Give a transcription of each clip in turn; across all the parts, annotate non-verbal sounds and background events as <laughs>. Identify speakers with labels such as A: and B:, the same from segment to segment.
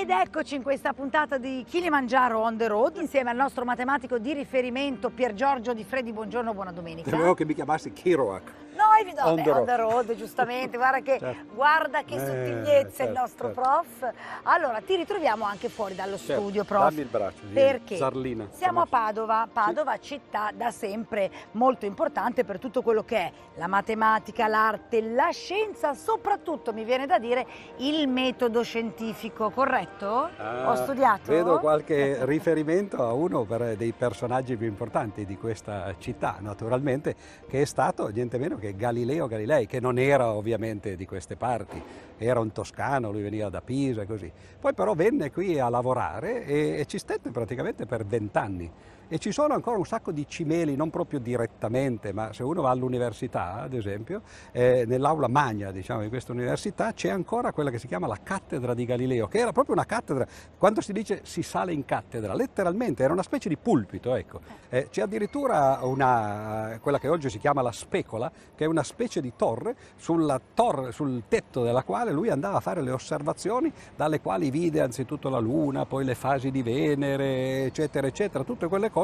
A: Ed eccoci in questa puntata di Kilimangiaro on the road insieme al nostro matematico di riferimento Pier Giorgio Di Freddi. Buongiorno, buona domenica.
B: Temevo che mi chiamassi Kiroak.
A: Evidente,
B: On the
A: on
B: road.
A: the road, giustamente, <laughs> guarda che,
B: Certo.
A: guarda che
B: Eh,
A: sottigliezza il
B: certo,
A: nostro
B: certo.
A: prof. Allora, ti ritroviamo anche fuori dallo
B: Certo,
A: studio, prof.
B: dammi il braccio,
A: Perché
B: Zarlina.
A: siamo a Padova, Padova città da sempre molto importante per tutto quello che è la matematica, l'arte, la scienza, soprattutto mi viene da dire il metodo scientifico, corretto?
B: Ah,
A: Ho studiato?
B: Vedo qualche <laughs> riferimento a uno per- dei personaggi più importanti di questa città, naturalmente, che è stato niente meno che Galileo Galilei, che non era ovviamente di queste parti, era un toscano, lui veniva da Pisa e così. Poi però venne qui a lavorare e, e ci stette praticamente per vent'anni. E ci sono ancora un sacco di cimeli, non proprio direttamente, ma se uno va all'università, ad esempio, eh, nell'aula magna diciamo, di questa università c'è ancora quella che si chiama la cattedra di Galileo, che era proprio una cattedra, quando si dice si sale in cattedra, letteralmente era una specie di pulpito, ecco. Eh, c'è addirittura una, quella che oggi si chiama la specola, che è una specie di torre, torre, sul tetto della quale lui andava a fare le osservazioni, dalle quali vide anzitutto la Luna, poi le fasi di Venere, eccetera, eccetera, tutte quelle cose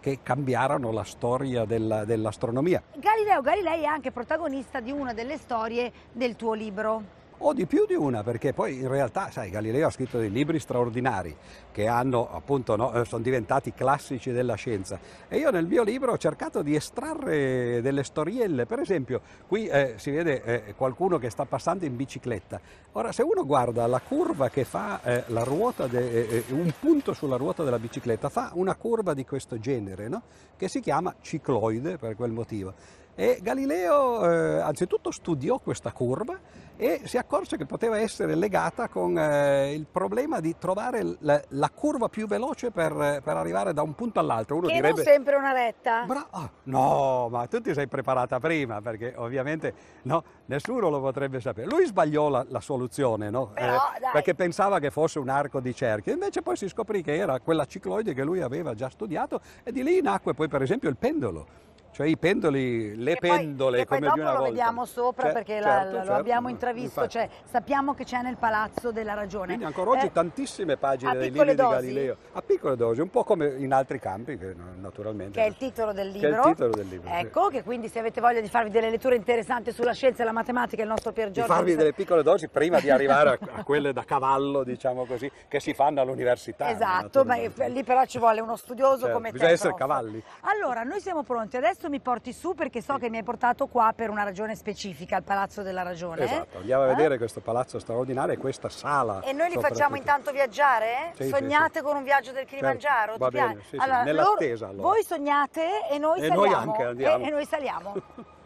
B: che cambiarono la storia della- dell'astronomia.
A: Galileo Galilei è anche protagonista di una delle storie del tuo libro.
B: O di più di una, perché poi in realtà, sai, Galileo ha scritto dei libri straordinari che hanno appunto, no, eh, sono diventati classici della scienza. E io nel mio libro ho cercato di estrarre delle storielle. Per esempio, qui eh, si vede eh, qualcuno che sta passando in bicicletta. Ora, se uno guarda la curva che fa eh, la ruota, de- eh, eh, un punto sulla ruota della bicicletta, fa una curva di questo genere, no? che si chiama cicloide per quel motivo. E Galileo eh, anzitutto studiò questa curva e si accorse che poteva essere legata con eh, il problema di trovare la, la curva più veloce per, per arrivare da un punto all'altro. Uno
A: che
B: direbbe...
A: non sempre una retta.
B: Bra- ah, no, ma tu ti sei preparata prima perché ovviamente no, nessuno lo potrebbe sapere. Lui sbagliò la, la soluzione, no? Eh,
A: Però, dai.
B: perché pensava che fosse un arco di cerchio, invece poi si scoprì che era quella cicloide che lui aveva già studiato e di lì nacque poi per esempio il pendolo. Cioè i pendoli, le
A: poi-
B: pendole come
A: dopo
B: di una
A: lo
B: volta.
A: vediamo sopra
B: Cioè,
A: perché la-
B: certo,
A: lo
B: certo,
A: abbiamo intravisto, cioè sappiamo che c'è nel Palazzo della Ragione.
B: Quindi ancora oggi
A: Eh,
B: tantissime pagine dei libri
A: dosi?
B: di Galileo, a piccole dosi, un po' come in altri campi, che naturalmente...
A: che è il titolo del
B: Che è il
A: libro.
B: titolo del libro, sì.
A: Ecco, che quindi se avete voglia di farvi delle letture interessanti sulla scienza e la matematica, il nostro Pier
B: di
A: Giorgio
B: farvi
A: Di-
B: delle piccole dosi prima di arrivare a, <laughs> a quelle da cavallo, diciamo così, che si fanno all'università.
A: Esatto, ma lì però ci vuole uno studioso
B: Certo,
A: come te.
B: bisogna essere
A: prof.
B: cavalli.
A: Allora, noi siamo pronti, adesso mi porti su perché so che mi hai portato qua per una ragione specifica, al Palazzo della Ragione.
B: Esatto, andiamo a
A: Eh?
B: vedere questo palazzo straordinario e questa sala.
A: E noi li facciamo intanto viaggiare?
B: Sì, sì,
A: sognate
B: sì.
A: con un viaggio del Kilimangiaro?
B: Certo, va bene, sì, sì,
A: Allora,
B: nell'attesa, allora.
A: Voi sognate e noi
B: E
A: saliamo.
B: noi anche.
A: E, e noi saliamo. <laughs>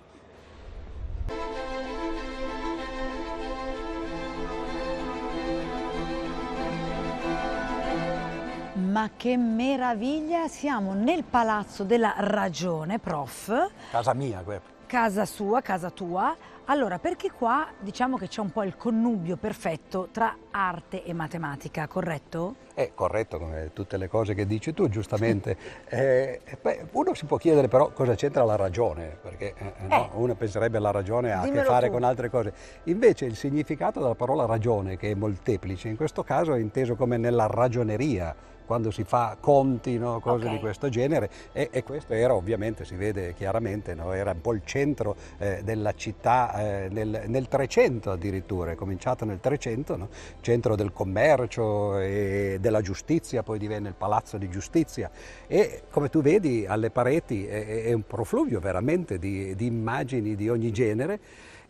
A: Ma che meraviglia, siamo nel Palazzo della Ragione, prof,
B: Casa mia, questa.
A: casa sua, casa tua. Allora, perché qua diciamo che c'è un po' il connubio perfetto tra arte e matematica, corretto?
B: È corretto come tutte le cose che dici tu, giustamente. Eh, uno si può chiedere però cosa c'entra la ragione, perché eh, eh, no, uno penserebbe la ragione ha a che fare
A: tu.
B: con altre cose. Invece il significato della parola ragione, che è molteplice, in questo caso è inteso come nella ragioneria, quando si fa conti, no, cose
A: Ok.
B: di questo genere, e, e questo era ovviamente, si vede chiaramente, no, era un po' il centro eh, della città eh, nel, nel 300 addirittura, è cominciato nel 300, no? centro del commercio e della giustizia, poi divenne il palazzo di giustizia e come tu vedi alle pareti è, è un profluvio veramente di, di immagini di ogni genere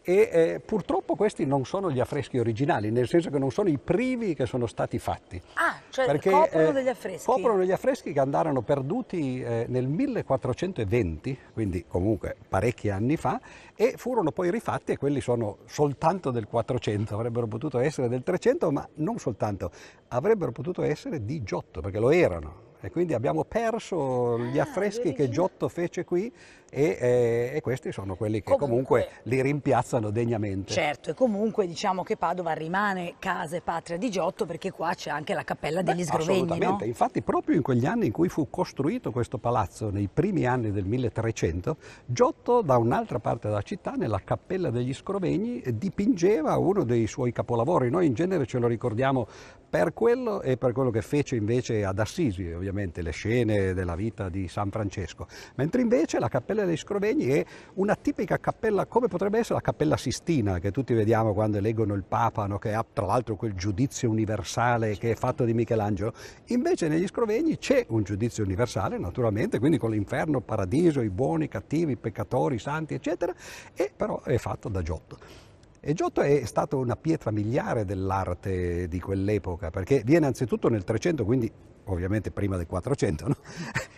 B: e eh, purtroppo questi non sono gli affreschi originali, nel senso che non sono i primi che sono stati fatti.
A: Ah, cioè
B: Perché,
A: coprono
B: eh,
A: degli affreschi.
B: Coprono degli affreschi che andarono perduti eh, nel 1420, quindi comunque parecchi anni fa, e furono poi rifatti e quelli sono soltanto del 400, avrebbero potuto essere del 300, ma non soltanto, avrebbero potuto essere di Giotto, perché lo erano. E quindi abbiamo perso gli
A: Ah,
B: affreschi
A: gli
B: che Giotto fece qui e, eh, e questi sono quelli che comunque, comunque, li rimpiazzano degnamente.
A: Certo, e comunque diciamo che Padova rimane casa e patria di Giotto perché qua c'è anche la cappella degli Beh, Sgrovegni.
B: Assolutamente,
A: no?
B: infatti proprio in quegli anni in cui fu costruito questo palazzo, nei primi anni del 1300, Giotto da un'altra parte della città, nella cappella degli Scrovegni, dipingeva uno dei suoi capolavori. Noi in genere ce lo ricordiamo per quello e per quello che fece invece ad Assisi, ovviamente le scene della vita di San Francesco, mentre invece la cappella dei Scrovegni è una tipica cappella come potrebbe essere la cappella Sistina che tutti vediamo quando eleggono il Papa, no? che ha tra l'altro quel giudizio universale che è fatto di Michelangelo, invece negli Scrovegni c'è un giudizio universale naturalmente, quindi con l'inferno, il paradiso, i buoni, i cattivi, i peccatori, i santi eccetera, e però è fatto da Giotto. E Giotto è stato una pietra miliare dell'arte di quell'epoca, perché viene anzitutto nel 300, quindi ovviamente prima del 400, no?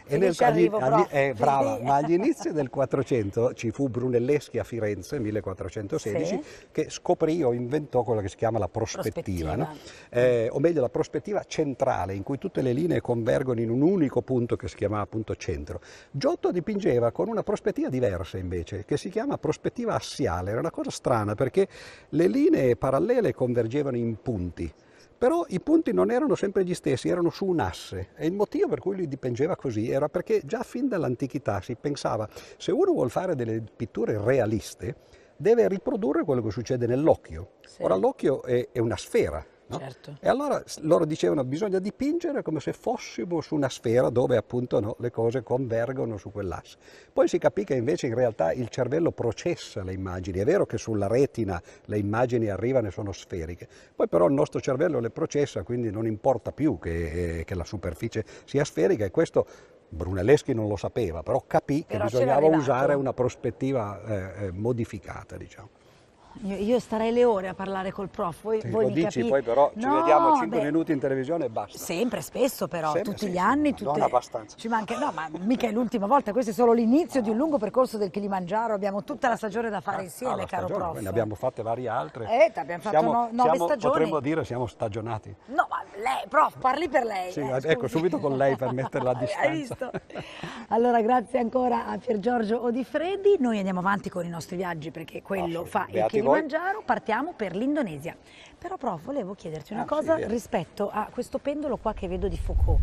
A: E nel, agli, agli,
B: eh, brava, ma agli <laughs> inizi del 400 ci fu Brunelleschi a Firenze, 1416, sì. che scoprì o inventò quello che si chiama la prospettiva, prospettiva. No? Eh, o meglio la prospettiva centrale, in cui tutte le linee convergono in un unico punto che si chiamava punto centro. Giotto dipingeva con una prospettiva diversa invece, che si chiama prospettiva assiale, era una cosa strana perché le linee parallele convergevano in punti. Però i punti non erano sempre gli stessi, erano su un asse e il motivo per cui lui dipingeva così era perché già fin dall'antichità si pensava se uno vuole fare delle pitture realiste deve riprodurre quello che succede nell'occhio. Sì. Ora l'occhio è, è una sfera, No? Certo. E allora loro dicevano bisogna dipingere come se fossimo su una sfera dove appunto no, le cose convergono su quell'asse. Poi si capì che invece in realtà il cervello processa le immagini, è vero che sulla retina le immagini arrivano e sono sferiche, poi però il nostro cervello le processa, quindi non importa più che, eh, che la superficie sia sferica e questo Brunelleschi non lo sapeva, però capì però che bisognava usare una prospettiva eh, eh, modificata. Diciamo.
A: Io, io, starei le ore a parlare col prof, voi,
B: sì,
A: voi
B: lo dici,
A: capi...
B: poi però no, ci vediamo 5 beh, minuti in televisione e basta.
A: Sempre, spesso però,
B: sempre,
A: tutti
B: sì,
A: gli anni.
B: Tutte... Non abbastanza.
A: Ci manca... No, ma mica è l'ultima volta, questo è solo l'inizio di un lungo percorso del Kilimangiaro, abbiamo tutta la stagione da fare ah, insieme, ah, caro
B: stagione,
A: prof.
B: Ne abbiamo fatte varie altre.
A: Eh, abbiamo fatto
B: siamo,
A: no, nove
B: siamo,
A: stagioni.
B: Potremmo dire siamo stagionati.
A: No, ma lei, prof, parli per lei.
B: Sì,
A: eh,
B: ecco, subito con lei per metterla a <laughs> distanza.
A: Hai visto? Allora, grazie ancora a Pier Giorgio Odifreddi, noi andiamo avanti con i nostri viaggi perché quello fa il Kilimangiaro, partiamo per l'Indonesia. Indonesia. Però prof, volevo chiederti una ah, cosa sì, rispetto a questo pendolo qua che vedo di Foucault.